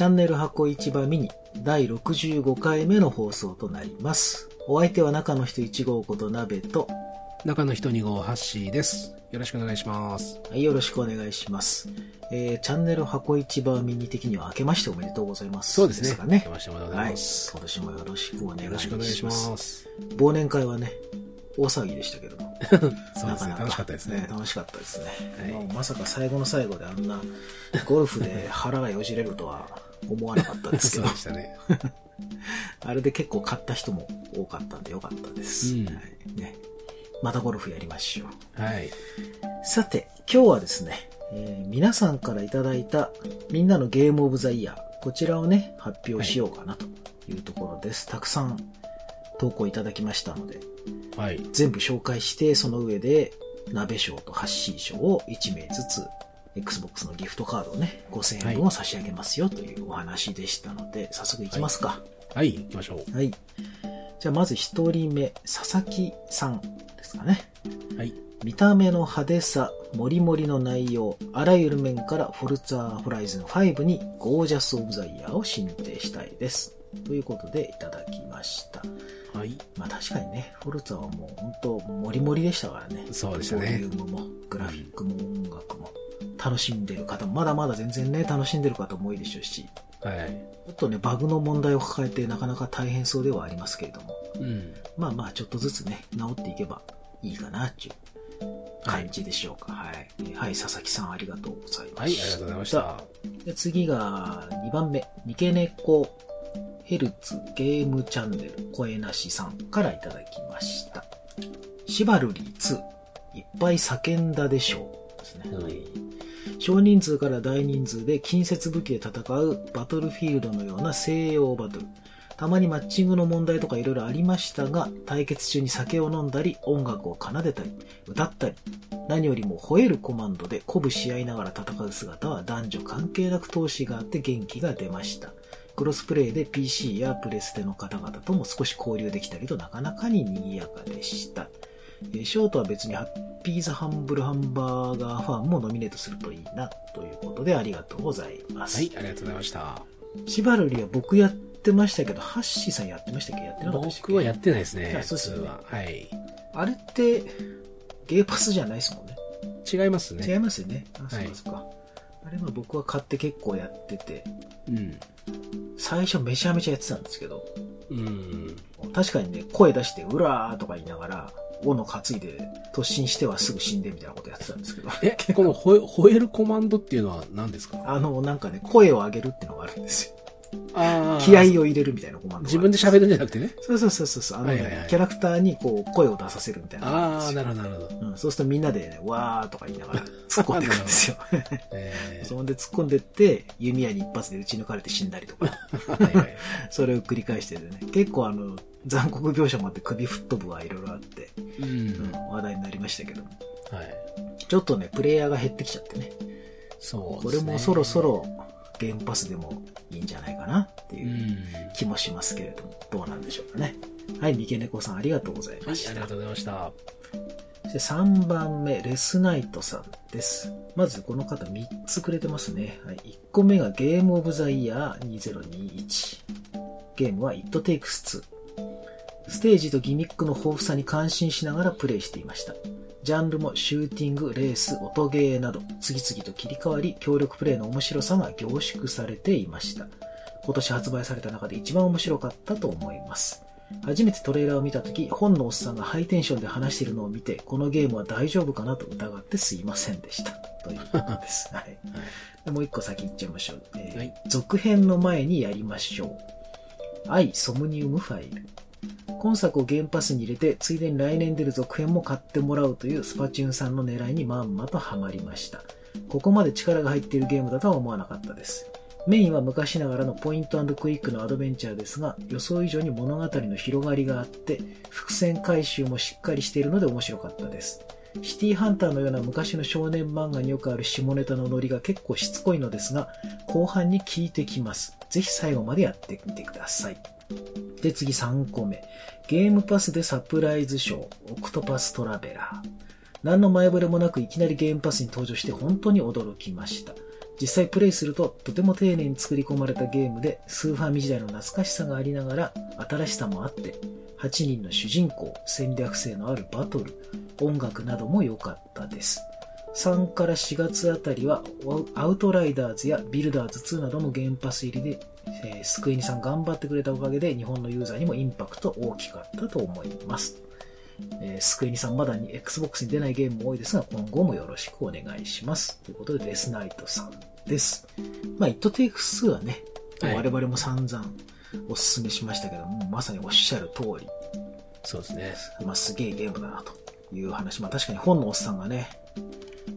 チャンネル箱市場ミニ第65回目の放送となります。お相手は中の人1号こと鍋と、中の人2号ハッシーです。よろしくお願いします。はい、よろしくお願いします。えー、チャンネル箱市場ミニ的には明けましておめでとうございます。そうですね。かね明。けましておめでとうござはいい。ます。今年もよろしくお願いします。します。忘年会はね、大騒ぎでしたけども。そうですね。なかな楽しかったですね。楽しかったですね。まさか最後の最後であんなゴルフで腹がよじれるとは思わなかったですけそうどで、したね。あれで結構買った人も多かったんでよかったです。うんはいね、またゴルフやりましょう。はい。さて、今日はですね、えー皆さんからいただいたみんなのゲームオブザイヤー、こちらをね、発表しようかなというところです。たくさん投稿いただきましたので、はい。全部紹介して、その上で、鍋賞とハッシー賞を1名ずつ、Xbox のギフトカードをね、5000円分を差し上げますよというお話でしたので、早速いきますか。はい、行きましょはい。じゃあまず1人目、佐々木さんですかね。う。はい。見た目の派手さ、モリモリの内容、あらゆる面からフォルツァホライズン5にゴージャスオブザイヤーを申請したいです。ということでいただきました。はい。まあ確かにね、フォルツァはもう本当モリモリでしたからね。そうでしたねボリュームも、グラフィックも音楽も、楽しんでる方も、まだまだ全然ね、楽しんでる方も多いでしょうし、はい。ちょっとね、バグの問題を抱えてなかなか大変そうではありますけれども、うん。まあまあちょっとずつね、治っていけばいいかなっていう感じでしょうか。はい。はい、佐々木さんありがとうございました。はい、ありがとうございました。で次が2番目、ニケネコヘルツゲームチャンネル声なしさんからいただきました。シバルリー2、いっぱい叫んだでしょう。ですね。はい。少人数から大人数で近接武器で戦うバトルフィールドのような西洋バトル。たまにマッチングの問題とかいろいろありましたが、対決中に酒を飲んだり、音楽を奏でたり、歌ったり、何よりも吠えるコマンドで鼓舞し合いながら戦う姿は男女関係なく闘志があって元気が出ました。クロスプレイで PC やプレステの方々とも少し交流できたりとなかなかに賑やかでした。えーショートは別にハッピーザハンブルハンバーガーファンもノミネートするといいなということでありがとうございます。はい、ありがとうございました。シバルリは僕やってましたけど、ハッシーさんやってましたっけ？やってなかった僕はやってないですね。あそうですよねは。はい。あれって、ゲーパスじゃないですもんね。違いますね。違いますよね。あ、そうはいかそうか。あれは僕は買って結構やってて、うん。最初めちゃめちゃやってたんですけど、うん。確かにね、声出して、うらーとか言いながら、斧担いで突進してはすぐ死んでみたいなことやってたんですけど、え、この吠え吠えるコマンドっていうのは何ですか？あの、なんかね、声を上げるっていうのがあるんですよ。あー気合を入れるみたいなコマンド自分で喋るんじゃなくてね。そうそうそうそう。あのね、はいはいはいキャラクターにこう、声を出させるみたいなああ。なるほど、なるほど。うん、そうするとみんなでね、わーとか言いながら突っ込んでいくんですよ。え そんで突っ込んでって、弓矢に一発で撃ち抜かれて死んだりとか、ー はいはい。それを繰り返しててね、結構あの、残酷描写もあって首吹っ飛ぶはいろいろあって、ううんん。話題になりましたけども、はい。ちょっとね、プレイヤーが減ってきちゃってね、そうこれもそろそ。ろゲームパスでもいいんじゃないかなってう。いうん気もしますけれども、どうなんでしょうかね。はい、三毛猫さんありがとうございはい、ました。ありがとうございました。そして3番目、レスナイトさんです。まずこの方3つくれてますね。はい、1個目がゲームオブザイヤー2021。ゲームは It Takes Two。ステージとギミックの豊富さに感心しながらプレイしていました。ジャンルもシューティング、レース、音ゲーなど次々と切り替わり、協力プレイの面白さが凝縮されていました。今年発売された中で一番面白かったと思います。初めてトレーラーを見たとき、本のおっさんがハイテンションで話しているのを見て、このゲームは大丈夫かなと疑ってすいませんでした。ということです。はい。でもう一個先行っちゃいましょう。えーはい続編の前にやりましょう。アイ・ソムニウムファイル。今作をゲームパスに入れて、ついでに来年出る続編も買ってもらうというスパチューンさんの狙いにまんまとハマりました。ここまで力が入っているゲームだとは思わなかったです。メインは昔ながらのポイントクイックのアドベンチャーですが、予想以上に物語の広がりがあって、伏線回収もしっかりしているので面白かったです。シティハンターのような昔の少年漫画によくある下ネタのノリが結構しつこいのですが、後半に効いてきます。ぜひ最後までやってみてください。で、次3個目。ゲームパスでサプライズショー、オクトパストラベラー。何の前触れもなくいきなりゲームパスに登場して本当に驚きました。実際プレイするととても丁寧に作り込まれたゲームでスーファミ時代の懐かしさがありながら新しさもあって8人の主人公、戦略性のあるバトル、音楽なども良かったです。3から4月あたりはアウトライダーズやビルダーズ2などもゲームパス入りで、えースクエニさん頑張ってくれたおかげで日本のユーザーにもインパクト大きかったと思います。えースクエニさんまだに Xbox に出ないゲームも多いですが、今後もよろしくお願いします。ということで、レスナイトさんです。まあ、イットテイク2はね、はい我々も散々おすすめしましたけども、まさにおっしゃる通り、そうですね。まあ、すげえゲームだなという話。まあ、確かに本のおっさんがね、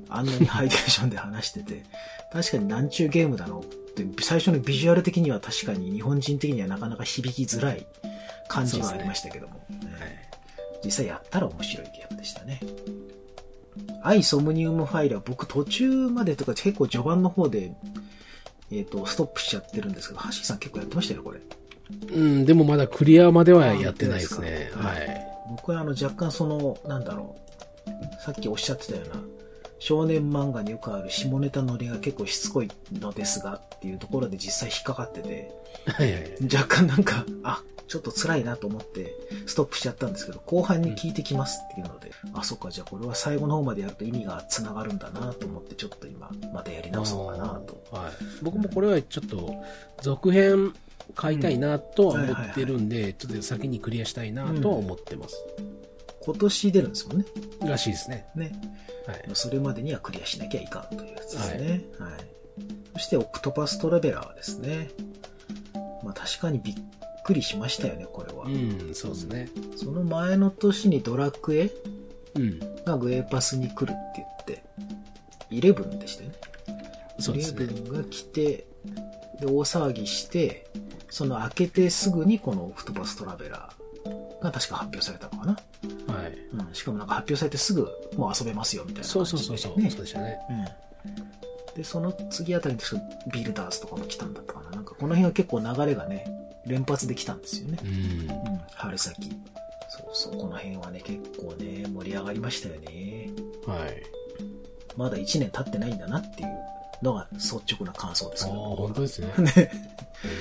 あんなにハイテンションで話してて、確かに何ちゅうゲームだろう最初のビジュアル的には確かに日本人的にはなかなか響きづらい感じはありましたけども、はいね実際やったら面白いゲームでしたね。アイソムニウムファイルは僕途中までとか結構序盤の方で、えっ、と、ストップしちゃってるんですけど、ハッシーさん結構やってましたよね、これ。うん、でもまだクリアまではやってないですね。あはい。僕はあの若干その、なんだろう、さっきおっしゃってたような、少年漫画によくある下ネタノリが結構しつこいのですがっていうところで実際引っかかってて、はいはい。若干なんか、あ、ちょっと辛いなと思ってストップしちゃったんですけど、後半に聞いてきますっていうので、あ、そっか、じゃあこれは最後の方までやると意味が繋がるんだなと思って、ちょっと今、またやり直そうかなと。はい。僕もこれはちょっと、続編買いたいなとは思ってるんで、ちょっと先にクリアしたいなとは思ってます。今年出るんですもんね。らしいですね。ね。はい。それまでにはクリアしなきゃいかんというやつですね。はい。そして、オクトパストラベラーですね。まあ確かにびっくりしましたよね、これは。うん、そうですね。その前の年にドラクエうん。がグエパスに来るって言って、11でしたよね。そうですね。11が来て、で、大騒ぎして、その開けてすぐにこのオクトパストラベラーが確か発表されたのかな。はい。うん。しかもなんか発表されてすぐもう遊べますよみたいなそう感じで、ね。そうそうそう。そうでしたね。うん。で、その次あたりに確かビルダーズとかも来たんだったかな。なんかこの辺は結構流れがね、連発できたんですよね。うん。うん。春先。そうそう、この辺はね、結構ね、盛り上がりましたよね。はい。まだ1年経ってないんだなっていうのが率直な感想ですああ、けど。本当ですね。ね。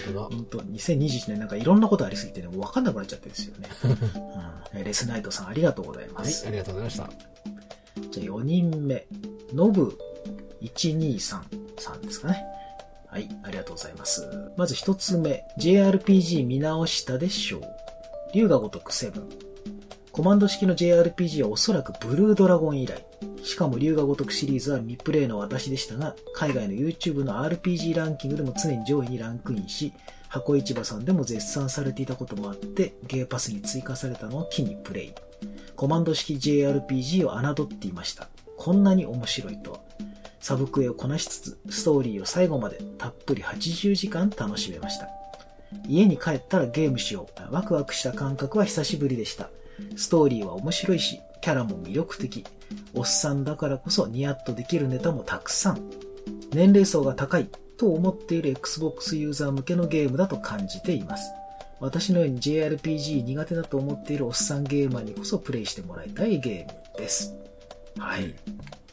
本当だ。本当2021年なんかいろんなことありすぎてね、もう分かんなくなっちゃってるんですよね。うん、レスナイトさんありがとうございまはい、す。ありがとうございました。じゃあ4人目、ノブ123さんですかね。はい、ありがとうございます。まず一つ目、JRPG 見直したでしょう。龍が如く7。コマンド式の JRPG はおそらくブルードラゴン以来。しかも龍が如くシリーズは未プレイの私でしたが、海外の YouTube の RPG ランキングでも常に上位にランクインし、箱市場さんでも絶賛されていたこともあって、ゲーパスに追加されたのを機にプレイ。コマンド式 JRPG を侮っていました。こんなに面白いとは。サブクエをこなしつつ、ストーリーを最後までたっぷり80時間楽しめました。家に帰ったらゲームしよう。ワクワクした感覚は久しぶりでした。ストーリーは面白いし、キャラも魅力的。おっさんだからこそニヤッとできるネタもたくさん。年齢層が高いと思っている Xbox ユーザー向けのゲームだと感じています。私のように JRPG 苦手だと思っているおっさんゲーマーにこそプレイしてもらいたいゲームです。はい。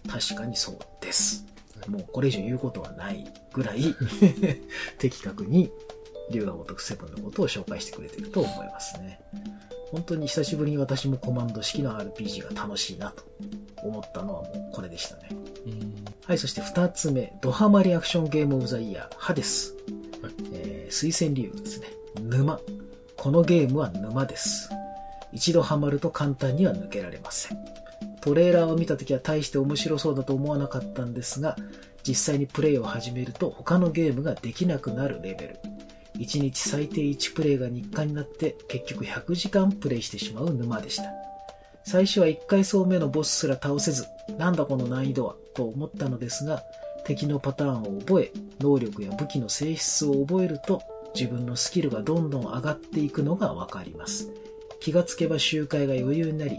確かにそうです。もうこれ以上言うことはないぐらい 的確に龍が如くセブンのことを紹介してくれていると思いますね。本当に久しぶりに私もコマンド式の RPG が楽しいなと思ったのはもうこれでしたね。うん。はい、そして二つ目、ドハマリアクションゲームオブザイヤー、ハデス。はいえー、推薦理由ですね。沼。このゲームは沼です。一度ハマると簡単には抜けられません。トレーラーを見た時は大して面白そうだと思わなかったんですが、実際にプレイを始めると他のゲームができなくなるレベル。1日最低1プレイが日課になって結局100時間プレイしてしまう沼でした。最初は1回層目のボスすら倒せず、なんだこの難易度は、と思ったのですが、敵のパターンを覚え、能力や武器の性質を覚えると、自分のスキルがどんどん上がっていくのがわかります。気がつけば周回が余裕になり、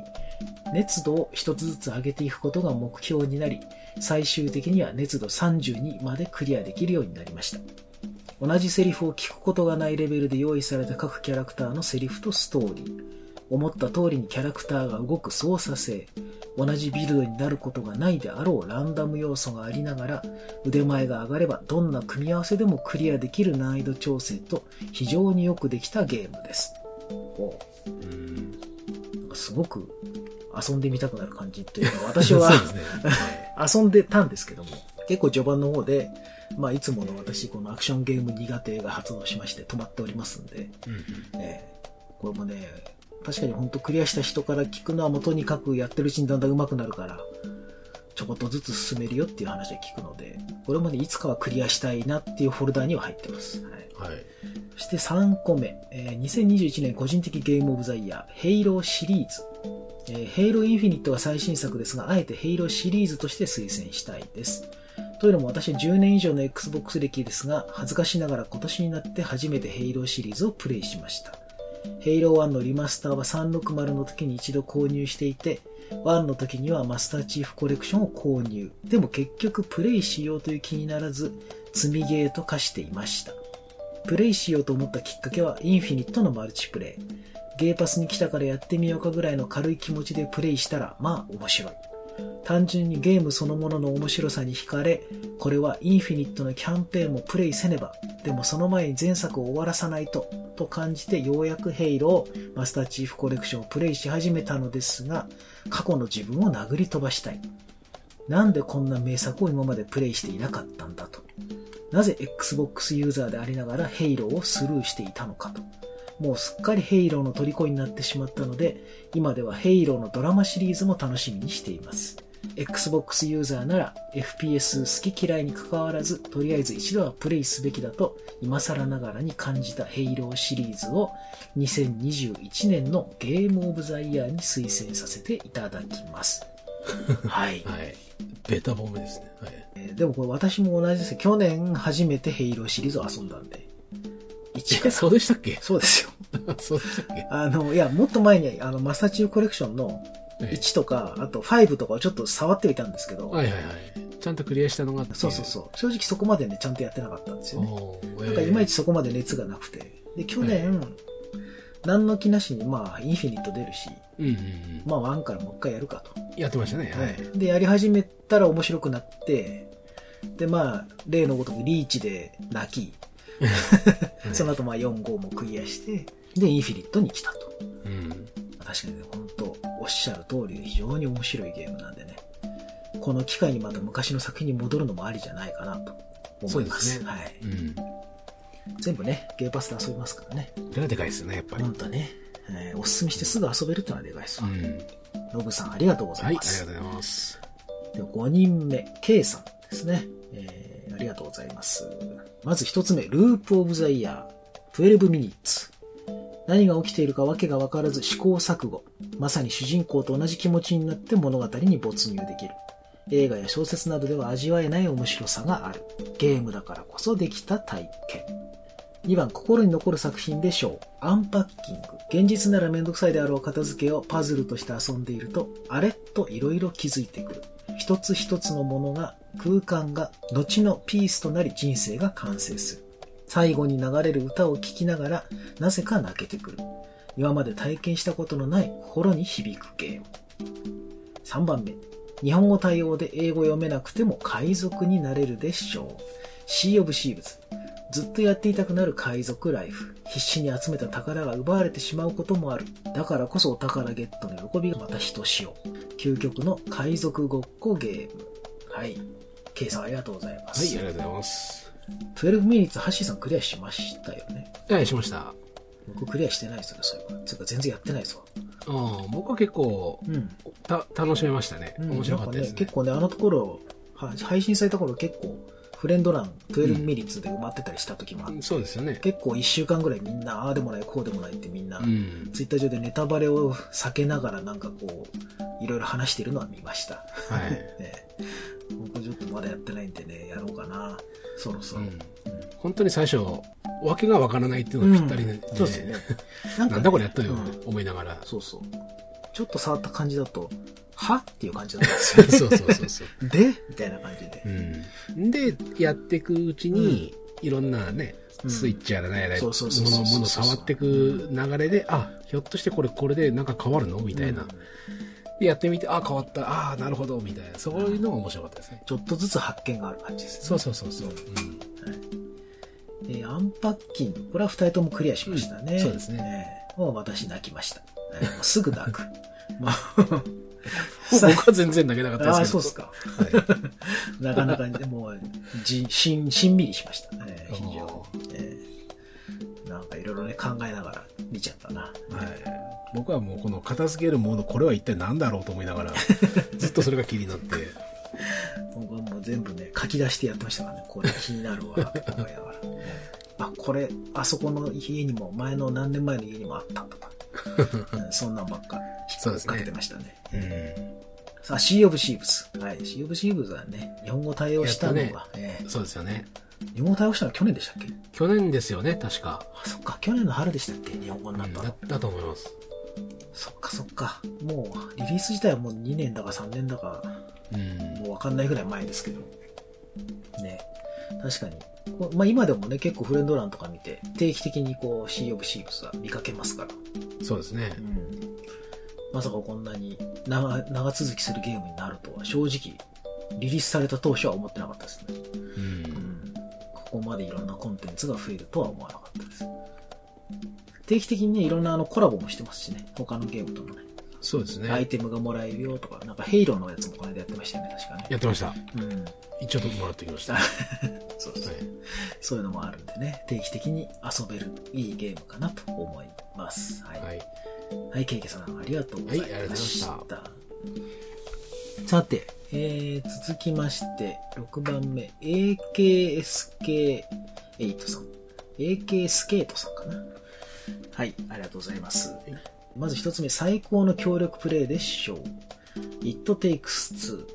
熱度を一つずつ上げていくことが目標になり、最終的には熱度32までクリアできるようになりました。同じセリフを聞くことがないレベルで用意された各キャラクターのセリフとストーリー。思った通りにキャラクターが動く操作性、同じビルドになることがないであろうランダム要素がありながら、腕前が上がればどんな組み合わせでもクリアできる難易度調整と非常によくできたゲームです。ほううん。なんかすごく遊んでみたくなる感じというか、私はそうですね。遊んでたんですけども、結構序盤の方で、まあいつもの私、このアクションゲーム苦手が発動しまして止まっておりますんで、うんええこれもね、確かに本当クリアした人から聞くのはもうとにかくやってるうちにだんだん上手くなるから、ちょこっとずつ進めるよっていう話は聞くので、これもね、いつかはクリアしたいなっていうフォルダーには入ってます。はい。はい。そして3個目、えー2021年個人的ゲームオブザイヤー、ヘイローシリーズ。えーヘイローインフィニットは最新作ですが、あえてヘイローシリーズとして推薦したいです。というのも私10年以上の Xbox 歴ですが、恥ずかしながら今年になって初めてヘイローシリーズをプレイしました。ヘイロー1のリマスターは360の時に一度購入していて、1の時にはマスターチーフコレクションを購入。でも結局プレイしようという気にならず、積みゲーと化していました。プレイしようと思ったきっかけはインフィニットのマルチプレイ。ゲーパスに来たからやってみようかぐらいの軽い気持ちでプレイしたら、まあ面白い。単純にゲームそのものの面白さに惹かれ、これはインフィニットのキャンペーンもプレイせねば、でもその前に前作を終わらさないと、と感じてようやくヘイロー、マスターチーフコレクションをプレイし始めたのですが、過去の自分を殴り飛ばしたい。なんでこんな名作を今までプレイしていなかったんだと。なぜ Xbox ユーザーでありながらヘイローをスルーしていたのかと。もうすっかりヘイローの虜になってしまったので、今ではヘイローのドラマシリーズも楽しみにしています。Xbox ユーザーなら FPS 好き嫌いに関わらず、とりあえず一度はプレイすべきだと今更ながらに感じたヘイローシリーズを2021年のゲームオブザイヤーに推薦させていただきます。はい。はい。ベタ褒めですね。はい。えーでもこれ私も同じですよ去年初めてヘイローシリーズを遊んだんで。1から。そうでしたっけ？そうですよ。そうでしたっけ？あの、いや、もっと前に、あの、マスターチーフコレクションのええ1とか、あと5とかをちょっと触ってはいたんですけど、はいはいはい。ちゃんとクリアしたのがあって。そうそうそう。正直そこまでね、ちゃんとやってなかったんですよね。おーなんかいまいちえそこまで熱がなくて。で、去年、何の気なしに、まあ、インフィニット出るし、えうんうんうん。まあ、1からもう一回やるかと。やってましたね。はい。で、やり始めたら面白くなって、で、まあ、例のごとくリーチで泣き、その後まあ4、5もクリアして、で、インフィニットに来たと。うん。確かにね、本しゃる通りで非常に面白いゲームなんでね、この機会にまた昔の作品に戻るのもありじゃないかなと思います。すねはい。うん。全部ね、ゲーパスで遊びますからね。これがでかいですね、やっぱり。本当ね、えーおすすめしてすぐ遊べるってのはでかいですわ。うん。ノブさんありがとうござはいい、あます。りがとうございます。で5人目、K さんですね。えーありがとうございます。まず一つ目、ループオブザイヤー、12ミニッツ。何が起きているかわけがわからず試行錯誤。まさに主人公と同じ気持ちになって物語に没入できる。映画や小説などでは味わえない面白さがある。ゲームだからこそできた体験。2番、心に残る作品でしょう。アンパッキング。現実ならめんどくさいであろう片付けをパズルとして遊んでいると、あれと色々気づいてくる。一つ一つのものが、空間が、後のピースとなり人生が完成する。最後に流れる歌を聴きながら、なぜか泣けてくる。今まで体験したことのない心に響くゲーム。3番目。日本語対応で英語読めなくても海賊になれるでしょう。シー・オブ・シーブズ。ずっとやっていたくなる海賊ライフ。必死に集めた宝が奪われてしまうこともある。だからこそお宝ゲットの喜びがまたひとしお。究極の海賊ごっこゲーム。はい。ケイさんありがとうございますはい、ありがとうございます。12ミニッツ、ハッシーさんクリアしましたよね。はい、しました。僕クリアしてないですよね、そういえば。つうか全然やってないですわ。ああ、僕は結構、うん。た、楽しめましたね。うん面白かったです。なんか結構ね、あのところ、は配信された頃結構、フレンド欄12ミリッツで埋まってたりした時もあって、そうですよね。結構1週間ぐらいみんな、ああでもない、こうでもないってみんな、うん。ツイッター上でネタバレを避けながらなんかこう、いろいろ話してるのは見ました。はい。ね僕ちょっとまだやってないんでね、やろうかな。そろそろ。うん本当に最初、わけがわからないっていうのがぴったりね。うんそうですよね。なかんだこれやったよ、うん思いながら。そうそう。ちょっと触った感じだと、は？っていう感じだったんですよ。そうそうそうそう。で？みたいな感じで。うん。で、やっていくうちに、いろんなね、うんスイッチやらなんやら、そうもの、もの触っていく流れで、あ、ひょっとしてこれ、これでなんか変わるの？みたいな。で、やってみて、あ、変わった、ああ、なるほど、みたいな。そういうのが面白かったですね。ちょっとずつ発見がある感じですね。そうそうそうそう。うん。えーアンパッキング。これは二人ともクリアしましたね。うんそうですねえーもう私泣きました。すぐ泣く。まあ、僕は全然投げなかったああ、ですけど。そうですか。はい。なかなかに、もう、じ、しん、しんみりしました。えー非常に。えーなんかいろいろね、考えながら見ちゃったな。はい。僕はもうこの片付けるもの、これは一体何だろうと思いながら、ずっとそれが気になって。僕はもう全部ね、書き出してやってましたからね。これ気になるわ、って思いながら。あ、これ、あそこの家にも、前の何年前の家にもあったとか。うんそんなんばっか、そうですねかけてましたね。うん。さあ、シー・オブ・シーブス。はい、シー・オブ・シーブスはね、日本語対応したのは、やっとえそうですよね。ー日本語対応したのは去年でしたっけ？去年ですよね、確か。あ、そっか、去年の春でしたっけ？日本語になったの。だだと思います。そっかそっか。もう、リリース自体はもう2年だか3年だか、うん。もうわかんないぐらい前ですけど。ね。確かに。まあ今でもね、結構フレンド欄とか見て、定期的にこう、シー・オブ・シーブスは見かけますから。そうですねう。ん。まさかこんなに長長続きするゲームになるとは、正直、リリースされた当初は思ってなかったですね。う。うんん。ここまでいろんなコンテンツが増えるとは思わなかったです。定期的にね、いろんなあのコラボもしてますしね。他のゲームとのね。そうですね。アイテムがもらえるよとか、なんかヘイローのやつもこの間やってましたよね、確かね。やってました。うん。一応もらってきました。はそうそう。い。そういうのもあるんでね、定期的に遊べるいいゲームかなと思います。はい。はい、はい。ケイケさんありがとうございました。はいありがとうございましたさて、えー、続きまして、6番目、AKSK8 さん。AK スケートさんかな。はい、ありがとうございます。まず一つ目、最高の協力プレイでしょう。It Takes Two。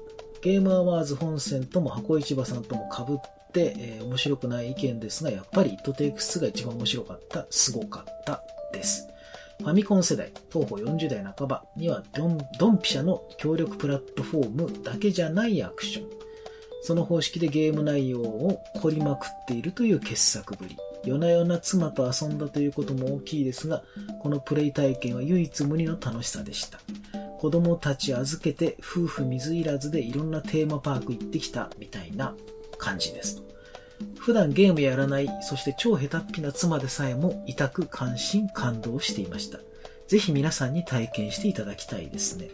ゲームアワーズ本線とも箱市場さんとも被って、えー面白くない意見ですが、やっぱり It Takes Two が一番面白かった、すごかったです。ファミコン世代、東方40代半ばにはドン、ドンピシャの協力プラットフォームだけじゃないアクション。その方式でゲーム内容を凝りまくっているという傑作ぶり。夜な夜な妻と遊んだということも大きいですが、このプレイ体験は唯一無二の楽しさでした。子供たち預けて夫婦水入らずでいろんなテーマパーク行ってきたみたいな感じです。普段ゲームやらない、そして超下手っぴな妻でさえも痛く感心感動していました。ぜひ皆さんに体験していただきたいですね。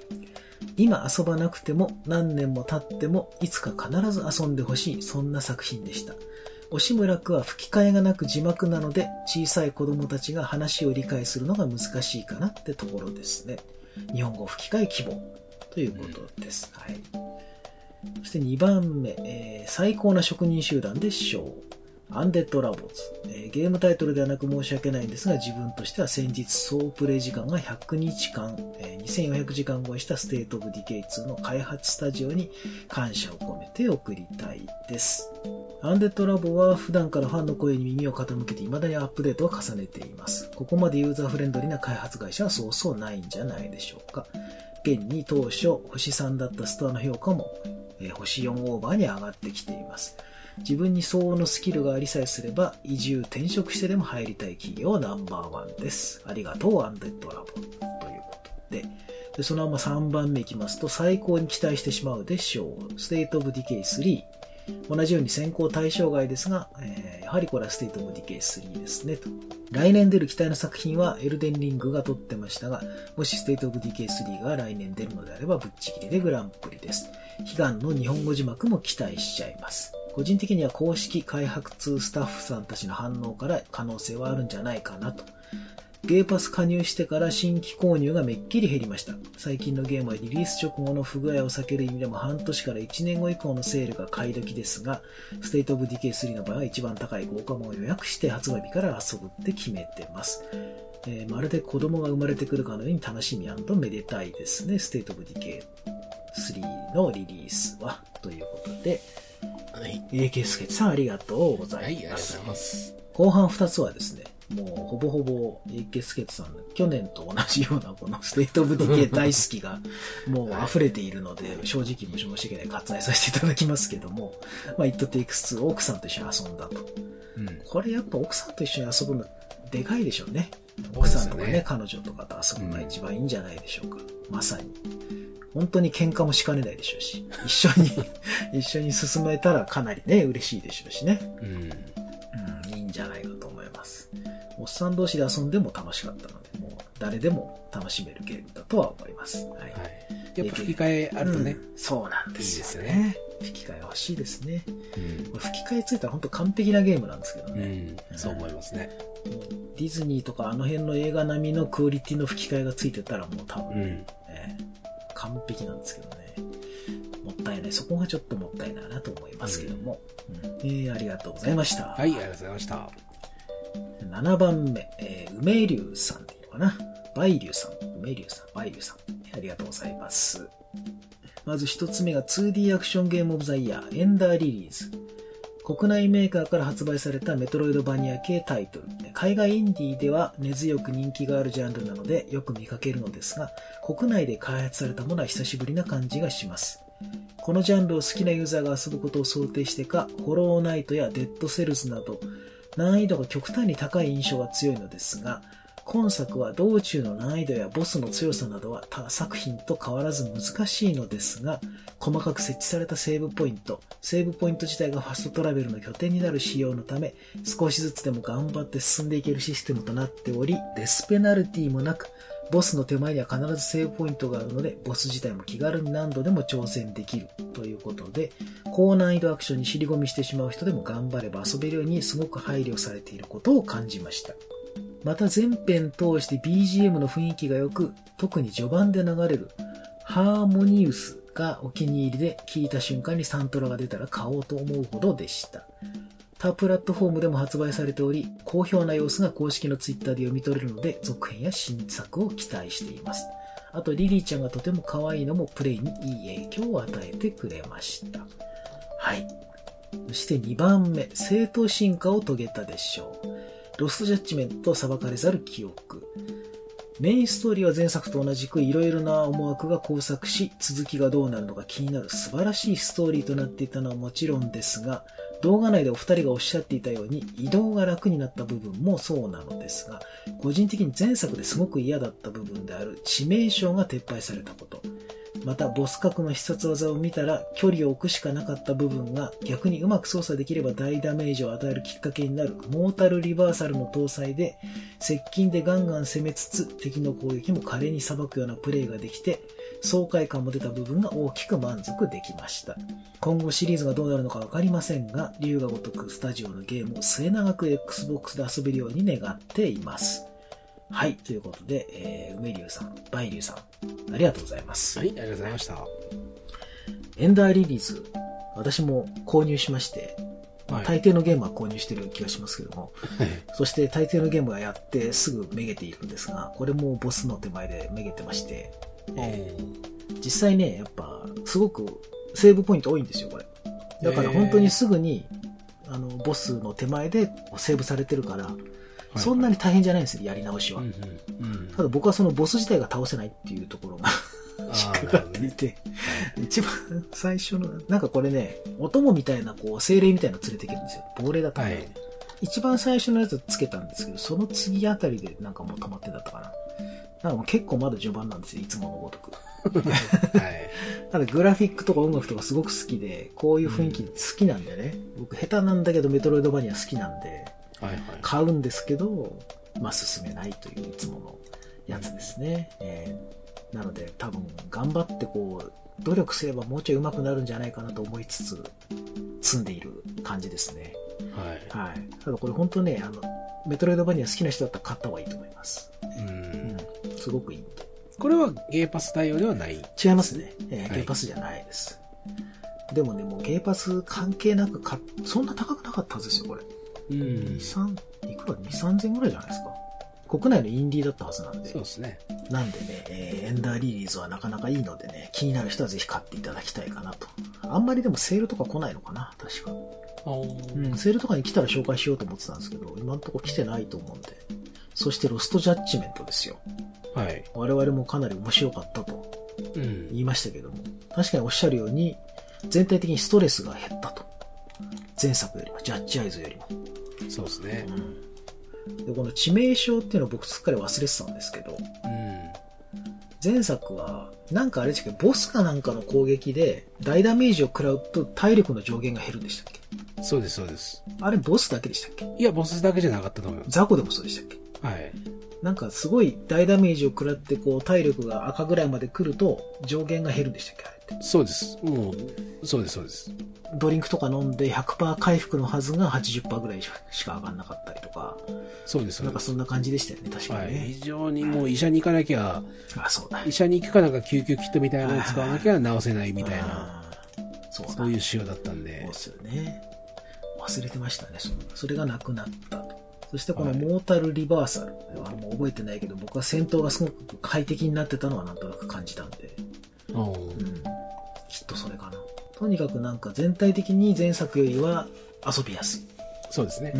今遊ばなくても何年も経ってもいつか必ず遊んでほしい、そんな作品でした。惜しむらくは吹き替えがなく字幕なので小さい子供たちが話を理解するのが難しいかなってところですね。日本語吹き替え希望ということです。はい。そして2番目、えー最高な職人集団でしょう。アンデッドラボズ、えーゲームタイトルではなく申し訳ないんですが、自分としては先日総プレイ時間が100日間、えー2400時間超えしたステートオブディケイ2の開発スタジオに感謝を込めて送りたいです。アンデッドラボは普段からファンの声に耳を傾けて未だにアップデートを重ねています。ここまでユーザーフレンドリーな開発会社はそうそうないんじゃないでしょうか。現に当初星3だったストアの評価も、えー星4オーバーに上がってきています。自分に相応のスキルがありさえすれば移住転職してでも入りたい企業ナンバーワンです。ありがとうアンデッドラボということで。でそのまま3番目いきますと最高に期待してしまうでしょう。ステートオブディケイ3。同じように選考対象外ですが、えーやはりこれはステートオブディケイ3ですねと。来年出る期待の作品はエルデンリングが取ってましたが、もしステートオブディケイ3が来年出るのであればぶっちぎりでグランプリです。悲願の日本語字幕も期待しちゃいます。個人的には公式開発スタッフさんたちの反応から可能性はあるんじゃないかなと。ゲーパス加入してから新規購入がめっきり減りました。最近のゲームはリリース直後の不具合を避ける意味でも半年から1年後以降のセールが買い時ですが、ステートオブディケイ3の場合は一番高い豪華版を予約して発売日から遊ぶって決めてます。えーまるで子供が生まれてくるかのように楽しみめでたいですね。ステートオブディケイ3のリリースは。ということで、はい。AK スケさんありがとうござはい、ありいますがとうござい。ます。後半2つはですね、もうほぼほぼ AK スケッチさんの去年と同じようなこの State of Decay 大好きがもう溢れているので、正直申し訳ない割愛させていただきますけども、まあ、It Takes Two 奥さんと一緒に遊んだと。うん。これやっぱ奥さんと一緒に遊ぶのでかいでしょうね。奥さんとかね、彼女とかと遊ぶのが一番いいんじゃないでしょうか。まさに。本当に喧嘩もしかねないでしょうし、一緒に、一緒に進めたらかなりね、嬉しいでしょうしね。うん。うん、いいんじゃないか。おっさん同士で遊んでも楽しかったので、もう誰でも楽しめるゲームだとは思います。はい。はい。やっぱ吹き替えあるとね。うんそうなんですよいいですよね。吹き替え欲しいですね。うん。吹き替えついたら本当完璧なゲームなんですけどうね。ん。そう思いますね。ディズニーとかあの辺の映画並みのクオリティの吹き替えがついてたらもう多分、うん。ね完璧なんですけどね。もったいない。そこがちょっともったいないなと思いますけども。うんえーありがとうございました。はい、ありがとうございました。7番目、えー梅龍さんでいいのかな梅龍さん、梅龍さん、梅龍さん。ありがとうございます。まず一つ目が 2D アクションゲームオブザイヤー、エンダーリリーズ。国内メーカーから発売されたメトロイドバニア系タイトル。海外インディーでは根強く人気があるジャンルなのでよく見かけるのですが、国内で開発されたものは久しぶりな感じがします。このジャンルを好きなユーザーが遊ぶことを想定してか、ホローナイトやデッドセルズなど、難易度が極端に高い印象が強いのですが、今作は道中の難易度やボスの強さなどは他作品と変わらず難しいのですが、細かく設置されたセーブポイント、セーブポイント自体がファストトラベルの拠点になる仕様のため、少しずつでも頑張って進んでいけるシステムとなっており、デスペナルティもなく、ボスの手前には必ずセーブポイントがあるので、ボス自体も気軽に何度でも挑戦できるということで、高難易度アクションに尻込みしてしまう人でも頑張れば遊べるようにすごく配慮されていることを感じました。また全編通して BGM の雰囲気が良く、特に序盤で流れるハーモニウスがお気に入りで聞いた瞬間にサントラが出たら買おうと思うほどでした。他プラットフォームでも発売されており、好評な様子が公式のツイッターで読み取れるので、続編や新作を期待しています。あと、リリーちゃんがとても可愛いのもプレイにいい影響を与えてくれました。はい。そして2番目、正当進化を遂げたでしょう。ロストジャッジメント裁かれざる記憶。メインストーリーは前作と同じく色々な思惑が交錯し、続きがどうなるのか気になる素晴らしいストーリーとなっていたのはもちろんですが、動画内でお二人がおっしゃっていたように移動が楽になった部分もそうなのですが、個人的に前作ですごく嫌だった部分である致命傷が撤廃されたこと。また、ボス格の必殺技を見たら距離を置くしかなかった部分が逆にうまく操作できれば大ダメージを与えるきっかけになるモータルリバーサルの搭載で接近でガンガン攻めつつ敵の攻撃も華麗に裁くようなプレイができて爽快感も出た部分が大きく満足できました。今後シリーズがどうなるのかわかりませんが、竜が如くスタジオのゲームを末永く Xbox で遊べるように願っています。はい、ということで、えー、梅竜さん、梅竜さん、ありがとうございます。はい、ありがとうございました。エンダーリリーズ、私も購入しまして、まあはい大抵のゲームは購入してる気がしますけども、そして大抵のゲームはやってすぐめげているんですが、これもボスの手前でめげてまして、えー実際ね、やっぱ、すごくセーブポイント多いんですよ、これ。だから本当にすぐに、あの、ボスの手前でセーブされてるから、いそんなに大変じゃないんですよ、やり直しは。ただ僕はそのボス自体が倒せないっていうところがあ引っーかかっていて、一番最初の、なんかこれね、お供みたいな、こう、精霊みたいなの連れてけるんですよ。亡霊だったかなはい一番最初のやつつけたんですけど、その次あたりでなんかもう止まってたったかな。なんかもう結構まだ序盤なんですよ、いつものごとく。はい。ただグラフィックとか音楽とかすごく好きで、こういう雰囲気好きなんでね。僕下手なんだけどメトロイドバニア好きなんで、はいはい。買うんですけど、まあ進めないといういつものやつですね。えーなので多分頑張ってこう、努力すればもうちょい上手くなるんじゃないかなと思いつつ、積んでいる感じですね。はい。はい。ただこれ本当ね、あの、メトロイドバニア好きな人だったら買った方がいいと思います。う。うんん。すごくいい。これはゲーパス対応ではない。違いますね。えーはいゲーパスじゃないです。でもね、もうゲーパス関係なく買っそんな高くなかったはずですよ、これ。う2、3、いくら ?2、3000ぐらいじゃないですか。国内のインディーだったはずなんでそう。ですね。なんでね、えーエンダーリリーズはなかなかいいのでね、気になる人はぜひ買っていただきたいかなと。あんまりでもセールとか来ないのかな、確か。うん、セールとかに来たら紹介しようと思ってたんですけど、今のところ来てないと思うんで。そしてロストジャッジメントですよ。はい。我々もかなり面白かったとうん。言いましたけども、確かにおっしゃるように、全体的にストレスが減ったと。前作よりも、ジャッジアイズよりも。そうですね。で、この致命傷っていうのを僕すっかり忘れてたんですけど、うん。前作は、なんかあれですけ？ど、ボスかなんかの攻撃で、大ダメージを食らうと体力の上限が減るんでしたっけ？そうです、そうです。あれボスだけでしたっけ？いや、ボスだけじゃなかったと思います。ザコでもそうでしたっけ？はい。なんかすごい大ダメージを食らって、こう、体力が赤ぐらいまで来ると、上限が減るんでしたっけあれって。そうです。もう、そうです、そうです。ドリンクとか飲んで100%回復のはずが80%ぐらいしか上がんなかったりとか、そうです、そなかうんです。そんな感じでしたよね、確かはい。にね。非常にもう医者に行かなきゃ、あ、そうだ。医者に行くかなんか救急キットみたいなのを使わなきゃ治せないみたいな、そうだ。そういう仕様だったんでそうで。すよね。忘れてましたね、そのそれがなくなったと。そしてこのはい。モータルリバーサル。はもう覚えてないけど、僕は戦闘がすごく快適になってたのはなんとなく感じたんで、おう。ん、きっとそれかな。とにかくなんか全体的に前作よりは遊びやすい、そうですね。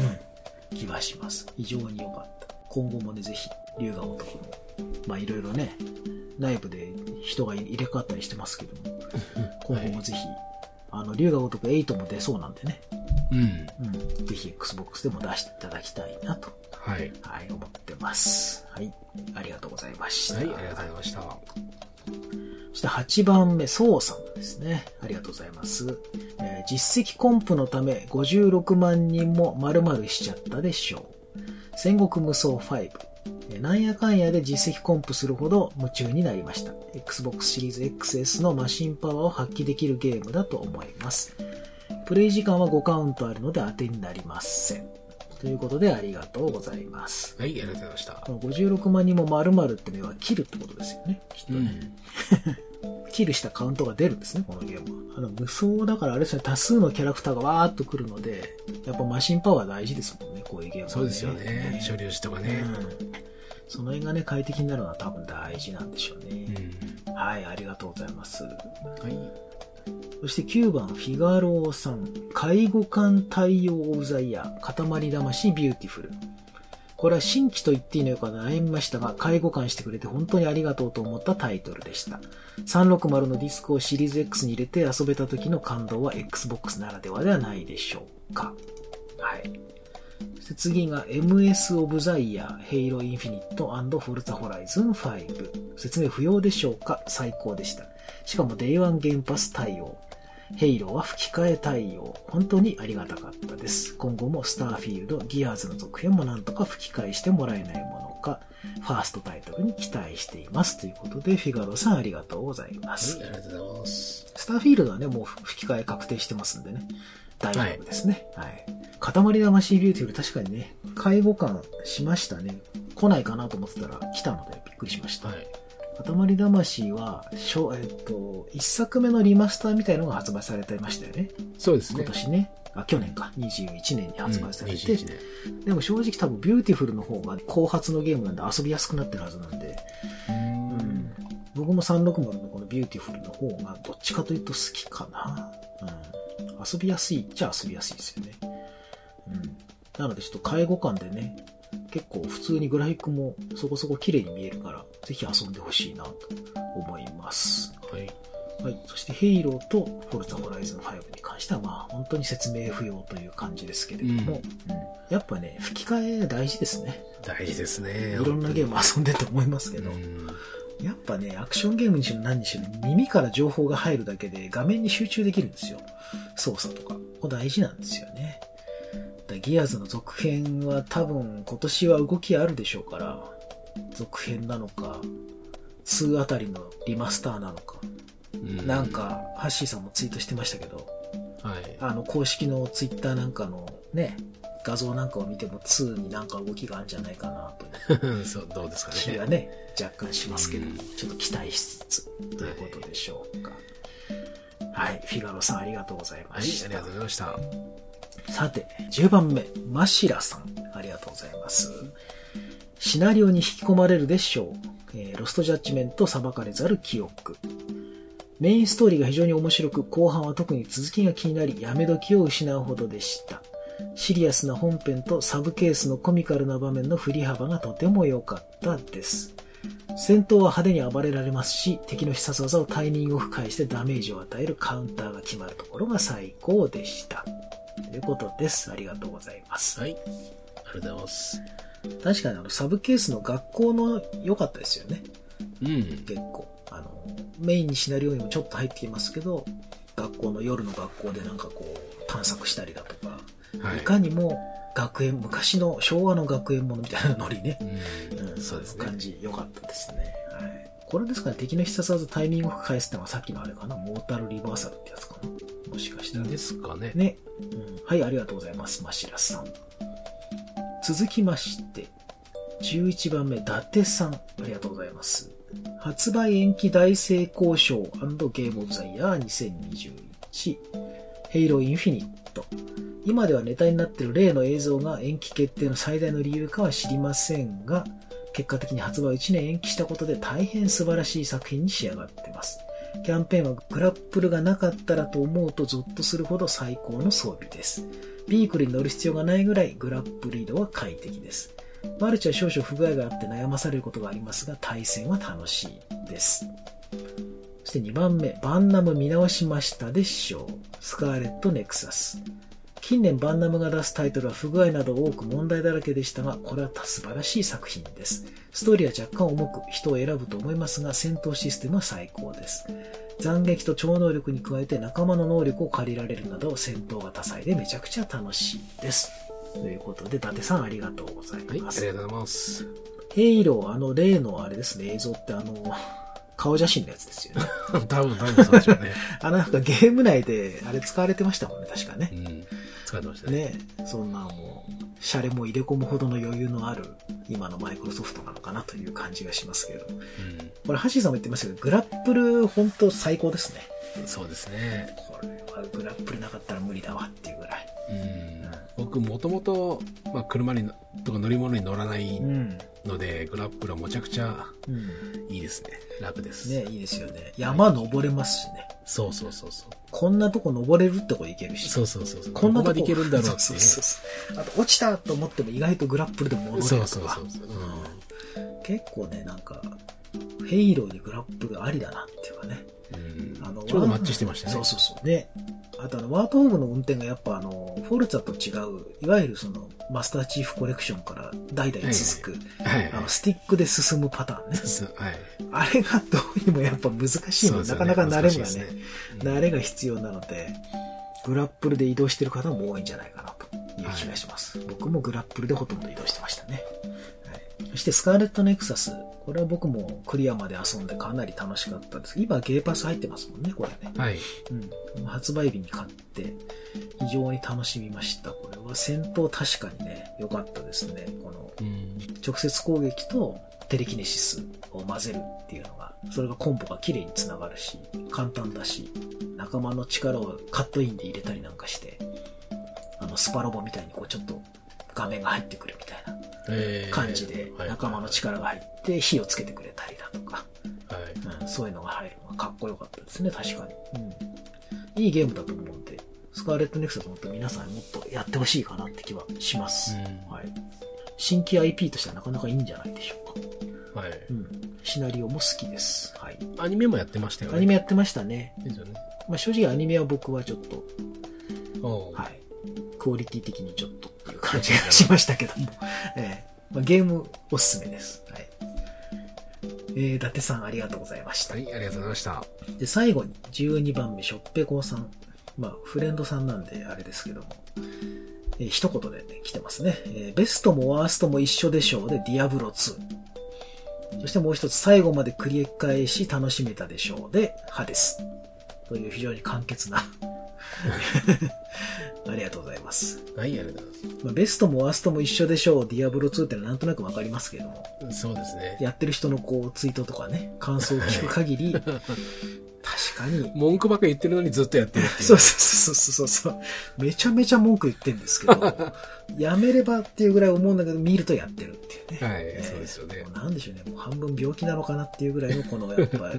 うん、気がします。非常に良かった。今後もね、ぜひ、龍が如くの、まあいろいろね、内部で人が入れ替わったりしてますけども、今後もぜひ、あの、龍が如く8も出そうなんでね、うん。うん、ぜひ Xbox でも出していただきたいなと、はい。はい、思ってます。はい、ありがとうございました。はい、ありがとうございました。そして8番目、そうさんですね。ありがとうございます。えー実績コンプのため56万人も丸々しちゃったでしょう。戦国無双5。えーなんやかんやで実績コンプするほど夢中になりました。Xbox シリーズ XS のマシンパワーを発揮できるゲームだと思います。プレイ時間は5カウントあるので当てになりません。ということでありがとうございます。はい、ありがとうございました。この56万人も丸々ってのは切るってことですよね。きっとね。うん。キルしたカウントが出るんですね、このゲームは。あの、無双だからあれですね、多数のキャラクターがわーっと来るので、やっぱマシンパワー大事ですもんね、こういうゲームは、ね。そうですよね。所領時とかね。うん。その辺がね、快適になるのは多分大事なんでしょううね。ん。はい、ありがとうございます。はい。そして9番、フィガローさん。下位互換対応オブザイヤー。塊魂ビューティフル。これは新規と言っていいのか悩みましたが、下位互換してくれて本当にありがとうと思ったタイトルでした。360のディスクをシリーズ X に入れて遊べた時の感動は Xbox ならではではないでしょうか。はい。そして次が MS オブザイヤー、 Halo Infiniteフォルツァホライズン5。説明不要でしょうか？最高でした。しかも Day1 原発対応。ヘイローは吹き替え対応。本当にありがたかったです。今後もスターフィールド、ギアーズの続編もなんとか吹き替えしてもらえないものか、ファーストタイトルに期待しています。ということで、フィガロさんありがとうございます。はい、ありがとうございます。スターフィールドはね、もう吹き替え確定してますんでね。大丈夫ですね。はい。塊魂ビューティフル確かにね、下位互換しましたね。来ないかなと思ってたら来たのでびっくりしました。はい。塊魂は、えっと、一作目のリマスターみたいのが発売されてましたよね。そうですね。今年ね。あ、去年か。21年に発売されて。うん21年でも正直多分ビューティフルの方が後発のゲームなんで遊びやすくなってるはずなんで、うん、僕も360のこのビューティフルの方がどっちかというと好きかな。うん、遊びやすいっちゃ遊びやすいですよね。うん、なのでちょっと介護官でね、結構普通にグラフィックもそこそこ綺麗に見えるから、ぜひ遊んでほしいなと思います。はい。はい。そして、ヘイローとフォルツァホライズン5に関しては、まあ、本当に説明不要という感じですけれども、うんうんやっぱね、吹き替え大事ですね。大事ですね。いろんなゲーム遊んでると思いますけど、うん。やっぱね、アクションゲームにしろ何にしろ、耳から情報が入るだけで画面に集中できるんですよ。操作とか。これ大事なんですよね。だギアーズの続編は多分今年は動きあるでしょうから、続編なのか、2あたりのリマスターなのか、うなん、か、ハッシーさんもツイートしてましたけど、はい。あの、公式のツイッターなんかのね、画像なんかを見ても2になんか動きがあるんじゃないかなという そう、どうですかね。気がね、若干しますけど、うんちょっと期待しつつ、ということでしょうか。はい、フィガロさんありがとうございはい、ました。ありがとうございました。さて、10番目、マシラさん、ありがとうございます。シナリオに引き込まれるでしょう。えーロストジャッジメント、裁かれざる記憶。メインストーリーが非常に面白く、後半は特に続きが気になり、やめ時を失うほどでした。シリアスな本編とサブケースのコミカルな場面の振り幅がとても良かったです。戦闘は派手に暴れられますし、敵の必殺技をタイミングを深いしてダメージを与えるカウンターが決まるところが最高でした。ということです。ありがとうございます。はい。ありがとうございます。確かにあのサブケースの学校の良かったですよね。うん。結構。あの、メインにシナリオにもちょっと入ってきますけど、学校の夜の学校でなんかこう、探索したりだとか、、はいい。かにも学園、昔の昭和の学園ものみたいなノリね。うんうん、そうですね感じ、良かったですね。はい。これですかね、敵の必殺技タイミングよく返すってのはさっきのあれかな、モータルリバーサルってやつかな。もしかしたら。ですかね。ね。うん、はい、ありがとうございます、マシラスさん。続きまして、11番目、伊達さん。ありがとうございます。発売延期大成功賞ゲームオブザイヤー2021ヘイローインフィニット。今ではネタになっている例の映像が延期決定の最大の理由かは知りませんが、結果的に発売を1年延期したことで大変素晴らしい作品に仕上がっています。キャンペーンはグラップルがなかったらと思うとゾッとするほど最高の装備です。ビークルに乗る必要がないぐらいグラップル移動は快適です。マルチは少々不具合があって悩まされることがありますが、対戦は楽しいです。そして2番目、バンナム見直しましたでしょう。スカーレット・ネクサス。近年バンナムが出すタイトルは不具合など多く問題だらけでしたが、これは素晴らしい作品です。ストーリーは若干重く人を選ぶと思いますが、戦闘システムは最高です。斬撃と超能力に加えて仲間の能力を借りられるなど戦闘が多彩でめちゃくちゃ楽しいです。ということで、伊達さんありがとうございはい、あます。りがとうございます。ヘイロー、あの例のあれですね、映像ってあの、顔写真のやつですよね。多分、多分そうでしょうね。あのなんかゲーム内であれ使われてましたもんね、確かねう。ん。使ってましたね。ねそんなもう、シャレも入れ込むほどの余裕のある今のマイクロソフトなのかなという感じがしますけれど。これ、ハッシーさんも言ってましたけど、グラップル本当最高ですね。うん。そうですね。これはグラップルなかったら無理だわっていうぐらい。うん。僕、もともと、まあ、車にの、とか乗り物に乗らないうん。ので、グラップルはむちゃくちゃうん。いいですね。楽です。ね、いいですよね。山登れますしね。そうそうそうそう。こんなとこ登れるってこ行けるし。そうそうそうそう。こんなとここまでいけるんだろうってそいうう。そうそうあと、落ちたと思っても意外とグラップルで戻れるとか。そうそうそうそう。うん結構ね、なんか、ヘイローにグラップルありだなっていうかね。うんあのちょうどマッチしてましたね。そうそうそう。ね。あとあの、ワートホームの運転がやっぱあの、フォルツァと違う、いわゆるその、マスターチーフコレクションから代々続く、はい。あの、スティックで進むパターンね。はい。あれがどうにもやっぱ難しいの、ねなかなか慣れがねね慣れが必要なので、グラップルで移動してる方も多いんじゃないかなという気がします。僕もグラップルでほとんど移動してましたね。はい、そしてスカーレットネクサス。これは僕もクリアまで遊んでかなり楽しかったです。今ゲーパス入ってますもんね、これね。はい。うん、発売日に買って非常に楽しみました。これは戦闘確かにね、良かったですね。このうん。直接攻撃とテレキネシスを混ぜるっていうのが、それがコンボが綺麗につながるし、簡単だし、仲間の力をカットインで入れたりなんかして、あの、スパロボみたいにこうちょっと画面が入ってくるみたいなえー感じで、はい仲間の力が入って火をつけてくれたりだとか、はい。うん、そういうのが入るのがかっこよかったですね、確かに。うん。いいゲームだと思うんで、スカーレットネクサスもっと皆さんにもっとやってほしいかなって気はします。うんはい。新規 IP としてはなかなかいいんじゃないでしょうか。はい。うん。シナリオも好きです。はい。アニメもやってましたよね。アニメやってましたね。ですよね。まあ正直アニメは僕はちょっと、はい。クオリティ的にちょっという感じがしましたけども。ええまあ、ゲームおすすめです。はい。えー、伊達さんありがとうございましたは。い、ありがとうございました。で、最後に12番目、しょっぺこさん。まあ、フレンドさんなんであれですけども。えー一言で、ね、来てますね、えーベストもワーストも一緒でしょうで、ディアブロ2。そしてもう一つ、最後まで繰り返し楽しめたでしょうで、ハデス。という非常に簡潔な。ありがとうございます。はい、ありがとうございまあ、ベストもワーストも一緒でしょう、ディアブロ2ってのはなんとなくわかりますけども。そうですね。やってる人のこう、ツイートとかね、感想を聞く限り、確かに、文句ばっかり言ってるのにずっとやってるっていう。そうそうそうそうそうそう。めちゃめちゃ文句言ってるんですけど、やめればっていうぐらい思うんだけど、見るとやってるっていうね。はいえーそうですよねもうなんでしょうね。もう半分病気なのかなっていうぐらいの、この、やっぱ、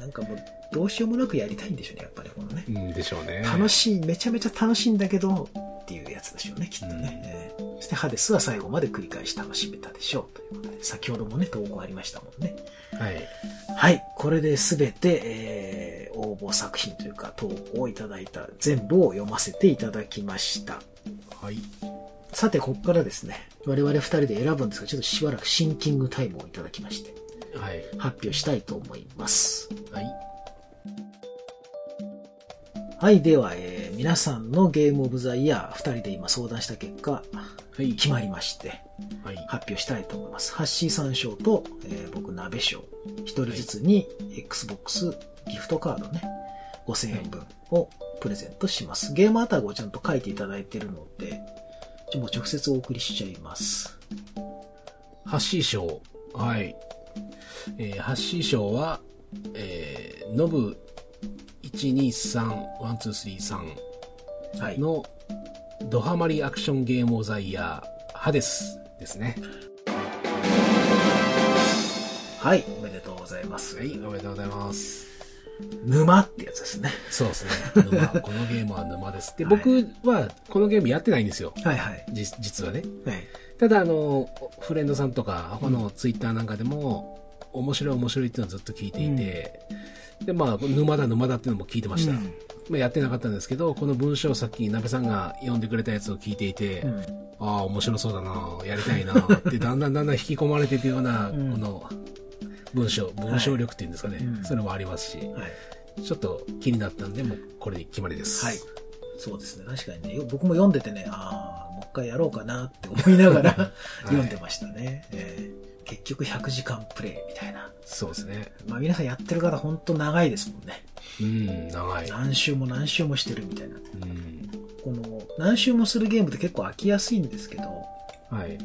なんかもう、どうしようもなくやりたいんでしょうね、やっぱりこのね。うんでしょうね。楽しい、めちゃめちゃ楽しいんだけど、っていうやつでしょうね、きっとね。うんえーそして、ハデスは最後まで繰り返し楽しめたでしょう。ということで、先ほどもね、投稿ありましたもんね。はい。はい。これで全て、えー、応募作品というか投稿をいただいた全部を読ませていただきました。はい。さて、ここからですね、我々二人で選ぶんですが、ちょっとしばらくシンキングタイムをいただきまして。はい。発表したいと思います。はい。はい、では、えー皆さんのゲームオブザイヤー、二人で今相談した結果、はい。決まりまして、はい。発表したいと思います。ハッシーさん賞と、えー僕、鍋賞、一人ずつに、Xbox ギフトカードね、5000円分をプレゼントします。ゲームアタグをちゃんと書いていただいてるので、もう直接お送りしちゃいます。ハッシー賞。はい。えーハッシー賞は、えー、ノブ123123はい。のドハマりアクションゲームオブザイヤー、ハデスですね。はい、おめでとうございます。はい、おめでとうございます。沼ってやつですね。そうですね。沼。このゲームは沼です。で、僕はこのゲームやってないんですよ。はいはい。じ実はね。はい。ただ、あの、フレンドさんとか、他のツイッターなんかでも、面白い面白いっていうのをずっと聞いていて、で、まあ、沼だ沼だっていうのも聞いてました。うんまあ、やってなかったんですけど、この文章をさっき、鍋さんが読んでくれたやつを聞いていて、うんああ、面白そうだな、やりたいな、って、だんだんだんだん引き込まれていくような、うんこの、文章、文章力っていうんですかね、うんそういうのもありますし、はい。ちょっと気になったんで、もうこれで決まりです。はい。そうですね。確かにね、よ僕も読んでてね、ああ、もう一回やろうかなって思いながら読んでましたね。えー結局100時間プレイみたいな。そうですね。まあ皆さんやってる方本当長いですもんね。うん、長い。何周も何周もしてるみたいな。うん。この何周もするゲームって結構飽きやすいんですけど、はい。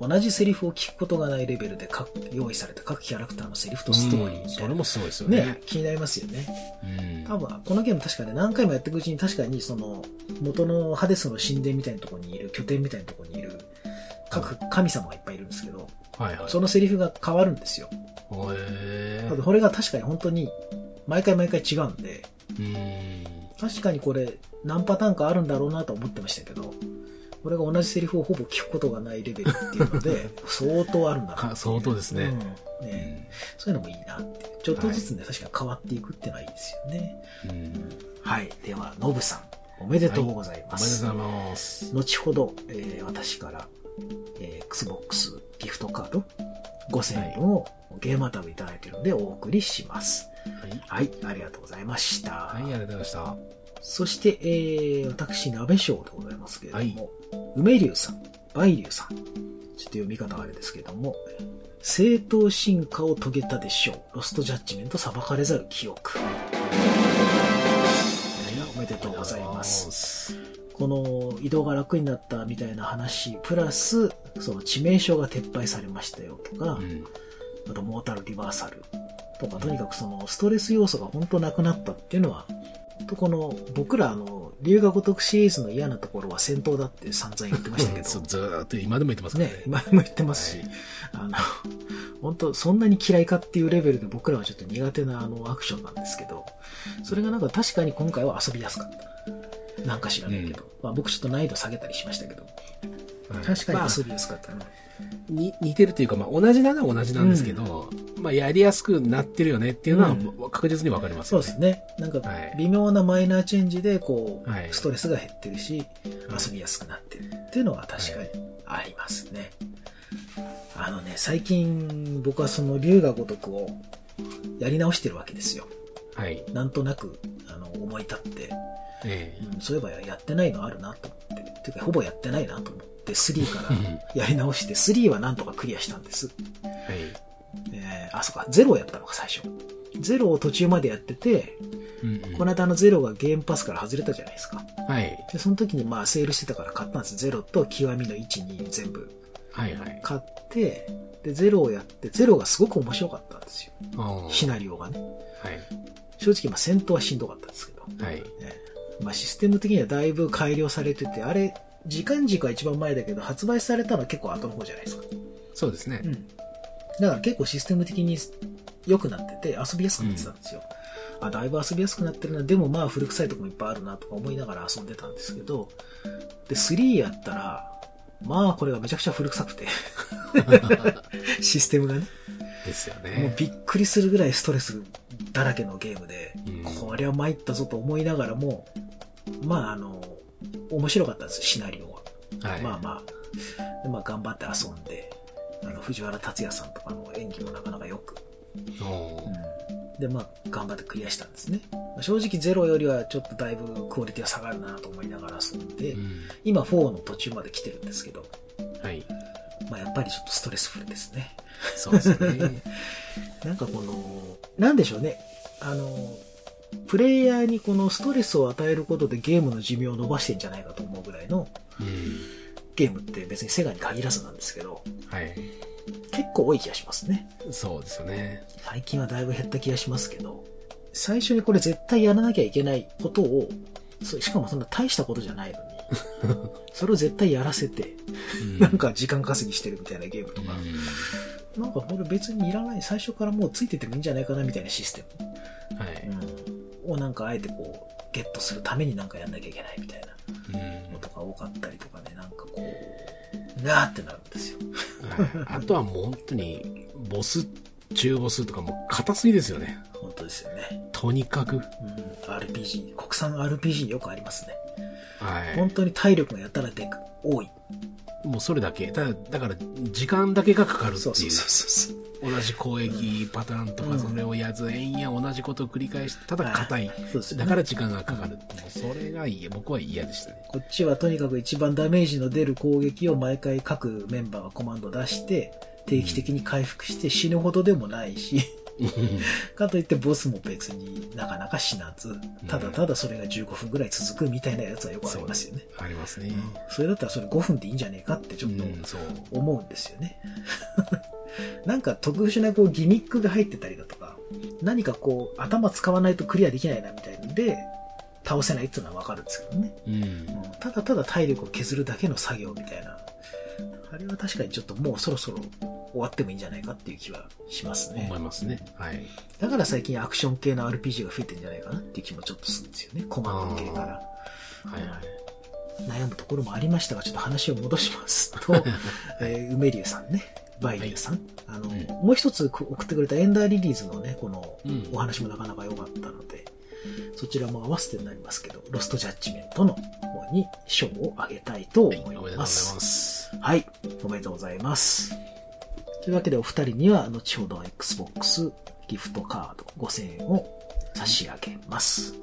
同じセリフを聞くことがないレベルで各用意された各キャラクターのセリフとストーリーうんみたいな。それもすごいですよねね。気になりますよね。うん。多分、このゲーム確かね、何回もやっていくうちに確かにその、元のハデスの神殿みたいなところにいる、拠点みたいなところにいる、各神様がいっぱいいるんですけど、はいはい。そのセリフが変わるんですよ。へただこれが確かに本当に、毎回毎回違うんで、え。確かにこれ、何パターンかあるんだろうなと思ってましたけど、これが同じセリフをほぼ聞くことがないレベルっていうので、相当あるんだな 相当ですねうんうん。ねそういうのもいいなって。ちょっとずつね、確かに変わっていくっていうのはいいですよね。うん。はい。では、ノブさん、おめでとうございおめでます。とうございます。後ほど、えー私から、えー Xbox ギフトカード5000円分をゲームアタブいただいてるのでお送りします。はい。はい、ありがとうございました。はい、ありがとうございました。そして、えー、私、鍋賞でございますけれども、梅竜さん、梅竜さん、ちょっと読み方があれですけれども、正当進化を遂げたでしょう。ロストジャッジメント裁かれざる記憶。おめでとうございます。この移動が楽になったみたいな話、プラス、その致命傷が撤廃されましたよとか、うん。あとモータルリバーサルとか、とにかくそのストレス要素が本当なくなったっていうのは、とこの僕らあの、龍が如くシリーズの嫌なところは戦闘だって散々言ってましたけど ずーっと今でも言ってますねね、。今でも言ってますし、あの、本当そんなに嫌いかっていうレベルで僕らはちょっと苦手なあのアクションなんですけど、それがなんか確かに今回は遊びやすかった。なんか知らないけど。まあ僕ちょっと難易度下げたりしましたけど、はい確かまあに遊びやすかったな。に似てるというか、まあ、同じなのは同じなんですけど、まあ、やりやすくなってるよねっていうのは確実にわかりますよね。そうですね。なんかはい、微妙なマイナーチェンジで、こう、はいストレスが減ってるし、はい遊びやすくなってるっていうのは確かにありますね。あのね、最近僕はその龍が如くをやり直してるわけですよ。はい。なんとなく、あの、思い立って、えうんそういえばやってないのあるなと思って、ていうかほぼやってないなと思って、3からう んやり直して、3はなんとかクリアしたんです。えはい。えーあ、そうか、0をやったのか、最初。0を途中までやってて、うんうんこの間あの0がゲームパスから外れたじゃないですか。はい。で、その時にまあセールしてたから買ったんです。0と極みの1、2全部はいはい。買って、で、0をやって、0がすごく面白かったんですよ。シナリオがね。はい。正直まあ戦闘はしんどかったんですけど。はい。ねまあシステム的にはだいぶ改良されてて、あれ、時間軸は一番前だけど、発売されたのは結構後の方じゃないですか。そうですね。うん。だから結構システム的に良くなってて、遊びやすくなってたんですよ。あ、だいぶ遊びやすくなってるな。でもまあ古臭いとこもいっぱいあるなとか思いながら遊んでたんですけど、で、3やったら、まあこれがめちゃくちゃ古臭くて、システムがね、ですよもうね。びっくりするぐらいストレスだらけのゲームで、うんこれは参ったぞと思いながらも、まああの、面白かったんです、シナリオは。はい。まあまあ、でまあ頑張って遊んで、あの、藤原達也さんとかの演技もなかなかよく。うん。で、まあ、頑張ってクリアしたんですね。まあ正直ゼロよりはちょっとだいぶクオリティは下がるなと思いながら遊んで、うん今4の途中まで来てるんですけど、はい。まあ、やっぱりちょっとストレスフルですね。そうですね。なんかこの、なんでしょうね。あの、プレイヤーにこのストレスを与えることでゲームの寿命を伸ばしてんじゃないかと思うぐらいのうん。ゲームって別にセガに限らずなんですけど、はい。結構多い気がしますね。そうですよね。最近はだいぶ減った気がしますけど、最初にこれ絶対やらなきゃいけないことを、そしかもそんな大したことじゃないのに、それを絶対やらせて、うんなんか時間稼ぎしてるみたいなゲームとか、なんかこれ別にいらない、最初からもうついててもいいんじゃないかなみたいなシステうんはい。ムをなんかあえてこう、ゲットするためになんかやんなきゃいけないみたいなうんのとか多かったりとかね、なんかこう、なーってなるんですよ。はいあとはもう本当に、ボス、中ボスとかもう硬すぎですよね。本当ですよね。とにかく。うん、RPG、国産 RPG よくありますね。はい。本当に体力がやったらでく、多い。もうそれだけ。ただ、だから、時間だけがかかるっていう。同じ攻撃パターンとか、うんそれをやず、延々同じことを繰り返し、ただ硬い。ねだから時間がかかる。もうそれが嫌、僕は嫌でしたね。こっちはとにかく一番ダメージの出る攻撃を毎回各メンバーがコマンド出して、定期的に回復して死ぬほどでもないし、かといってボスも別になかなか死なず、ただただそれが15分ぐらい続くみたいなやつはよくありますよね。ありますね。うんそれだったらそれ5分でいいんじゃねえかってちょっと。思うんですよね。なんか特殊なこうギミックが入ってたりだとか、何かこう頭使わないとクリアできないなみたいなんで、倒せないっていうのはわかるんですけどね。うん。うんただただ体力を削るだけの作業みたいな。あれは確かにちょっともうそろそろ終わってもいいんじゃないかっていう気はしますね思い。ますね。はい。だから最近アクション系の RPG が増えてんじゃないかなっていう気もちょっとするんですよね。コマンド系から。はいはい。悩むところもありましたが、ちょっと話を戻しますと、えー梅竜さんね、バイリューさん。あの、うんもう一つ送ってくれたエンダーリリーズのね、このうんお話もなかなか良かったので、そちらも合わせてになりますけど、ロストジャッジメントの方に賞をあげたいとはい、思いおめでとうございま。ますす。はい、おめでとうございます。というわけでお二人には、後ほど Xbox ギフトカード5000円を差し上げます。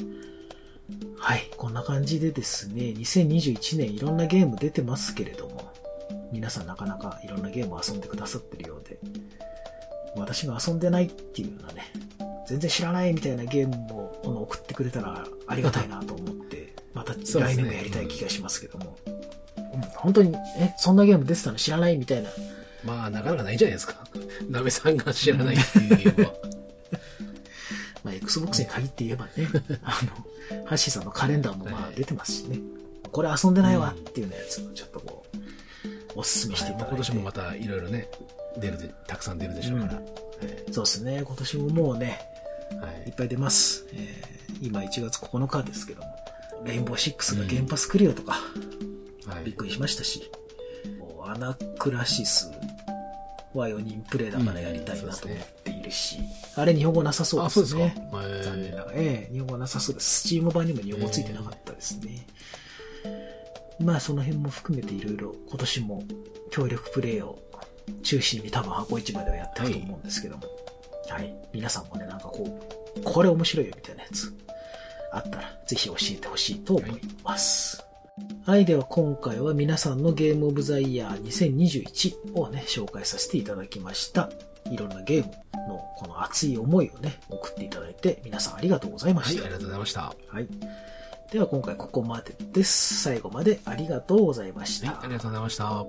はい、こんな感じでですね、2021年いろんなゲーム出てますけれども、皆さんなかなかいろんなゲームを遊んでくださってるようで、私が遊んでないっていうのはね、全然知らないみたいなゲームもこの送ってくれたらありがたいなと思って、また来年もやりたい気がしますけども、うん本当に、え、そんなゲーム出てたの知らないみたいな。まあ、なかなかないんじゃないですか。なべさんが知らないっていうゲームは。まあ、Xbox に限って言えばね、あの、ハッシーさんのカレンダーもまあ出てますしね、これ遊んでないわっていうようなやつをちょっとこう、おすすめしていただいて。今年もまたいろいろね、出るで、たくさん出るでしょうから。そうですね、今年ももうね、はいいっぱい出ます。えー今1月9日ですけども、レインボー6が原発クリアとか、はい。びっくりしましたし、アナクラシスは4人プレイだからやりたいなと思っているし、あれ日本語なさそうあ、ですそうです残念ながら、ええ日本語なさそうです。スチーム版にも日本語ついてなかったですね。まあその辺も含めていろいろ今年も協力プレイを中心に多分箱市場ではやってると思うんですけども、はい。皆さんもね、なんかこう、これ面白いよみたいなやつあったらぜひ教えてほしいと思います。はい、では今回は皆さんのゲームオブザイヤー2021をね、紹介させていただきました。いろんなゲームのこの熱い思いをね、送っていただいて皆さんありがとうございまはい、あした。りがとうございました。ははい。では今回ここまでです。最後までありがとうございましい、た。ありがとうございました。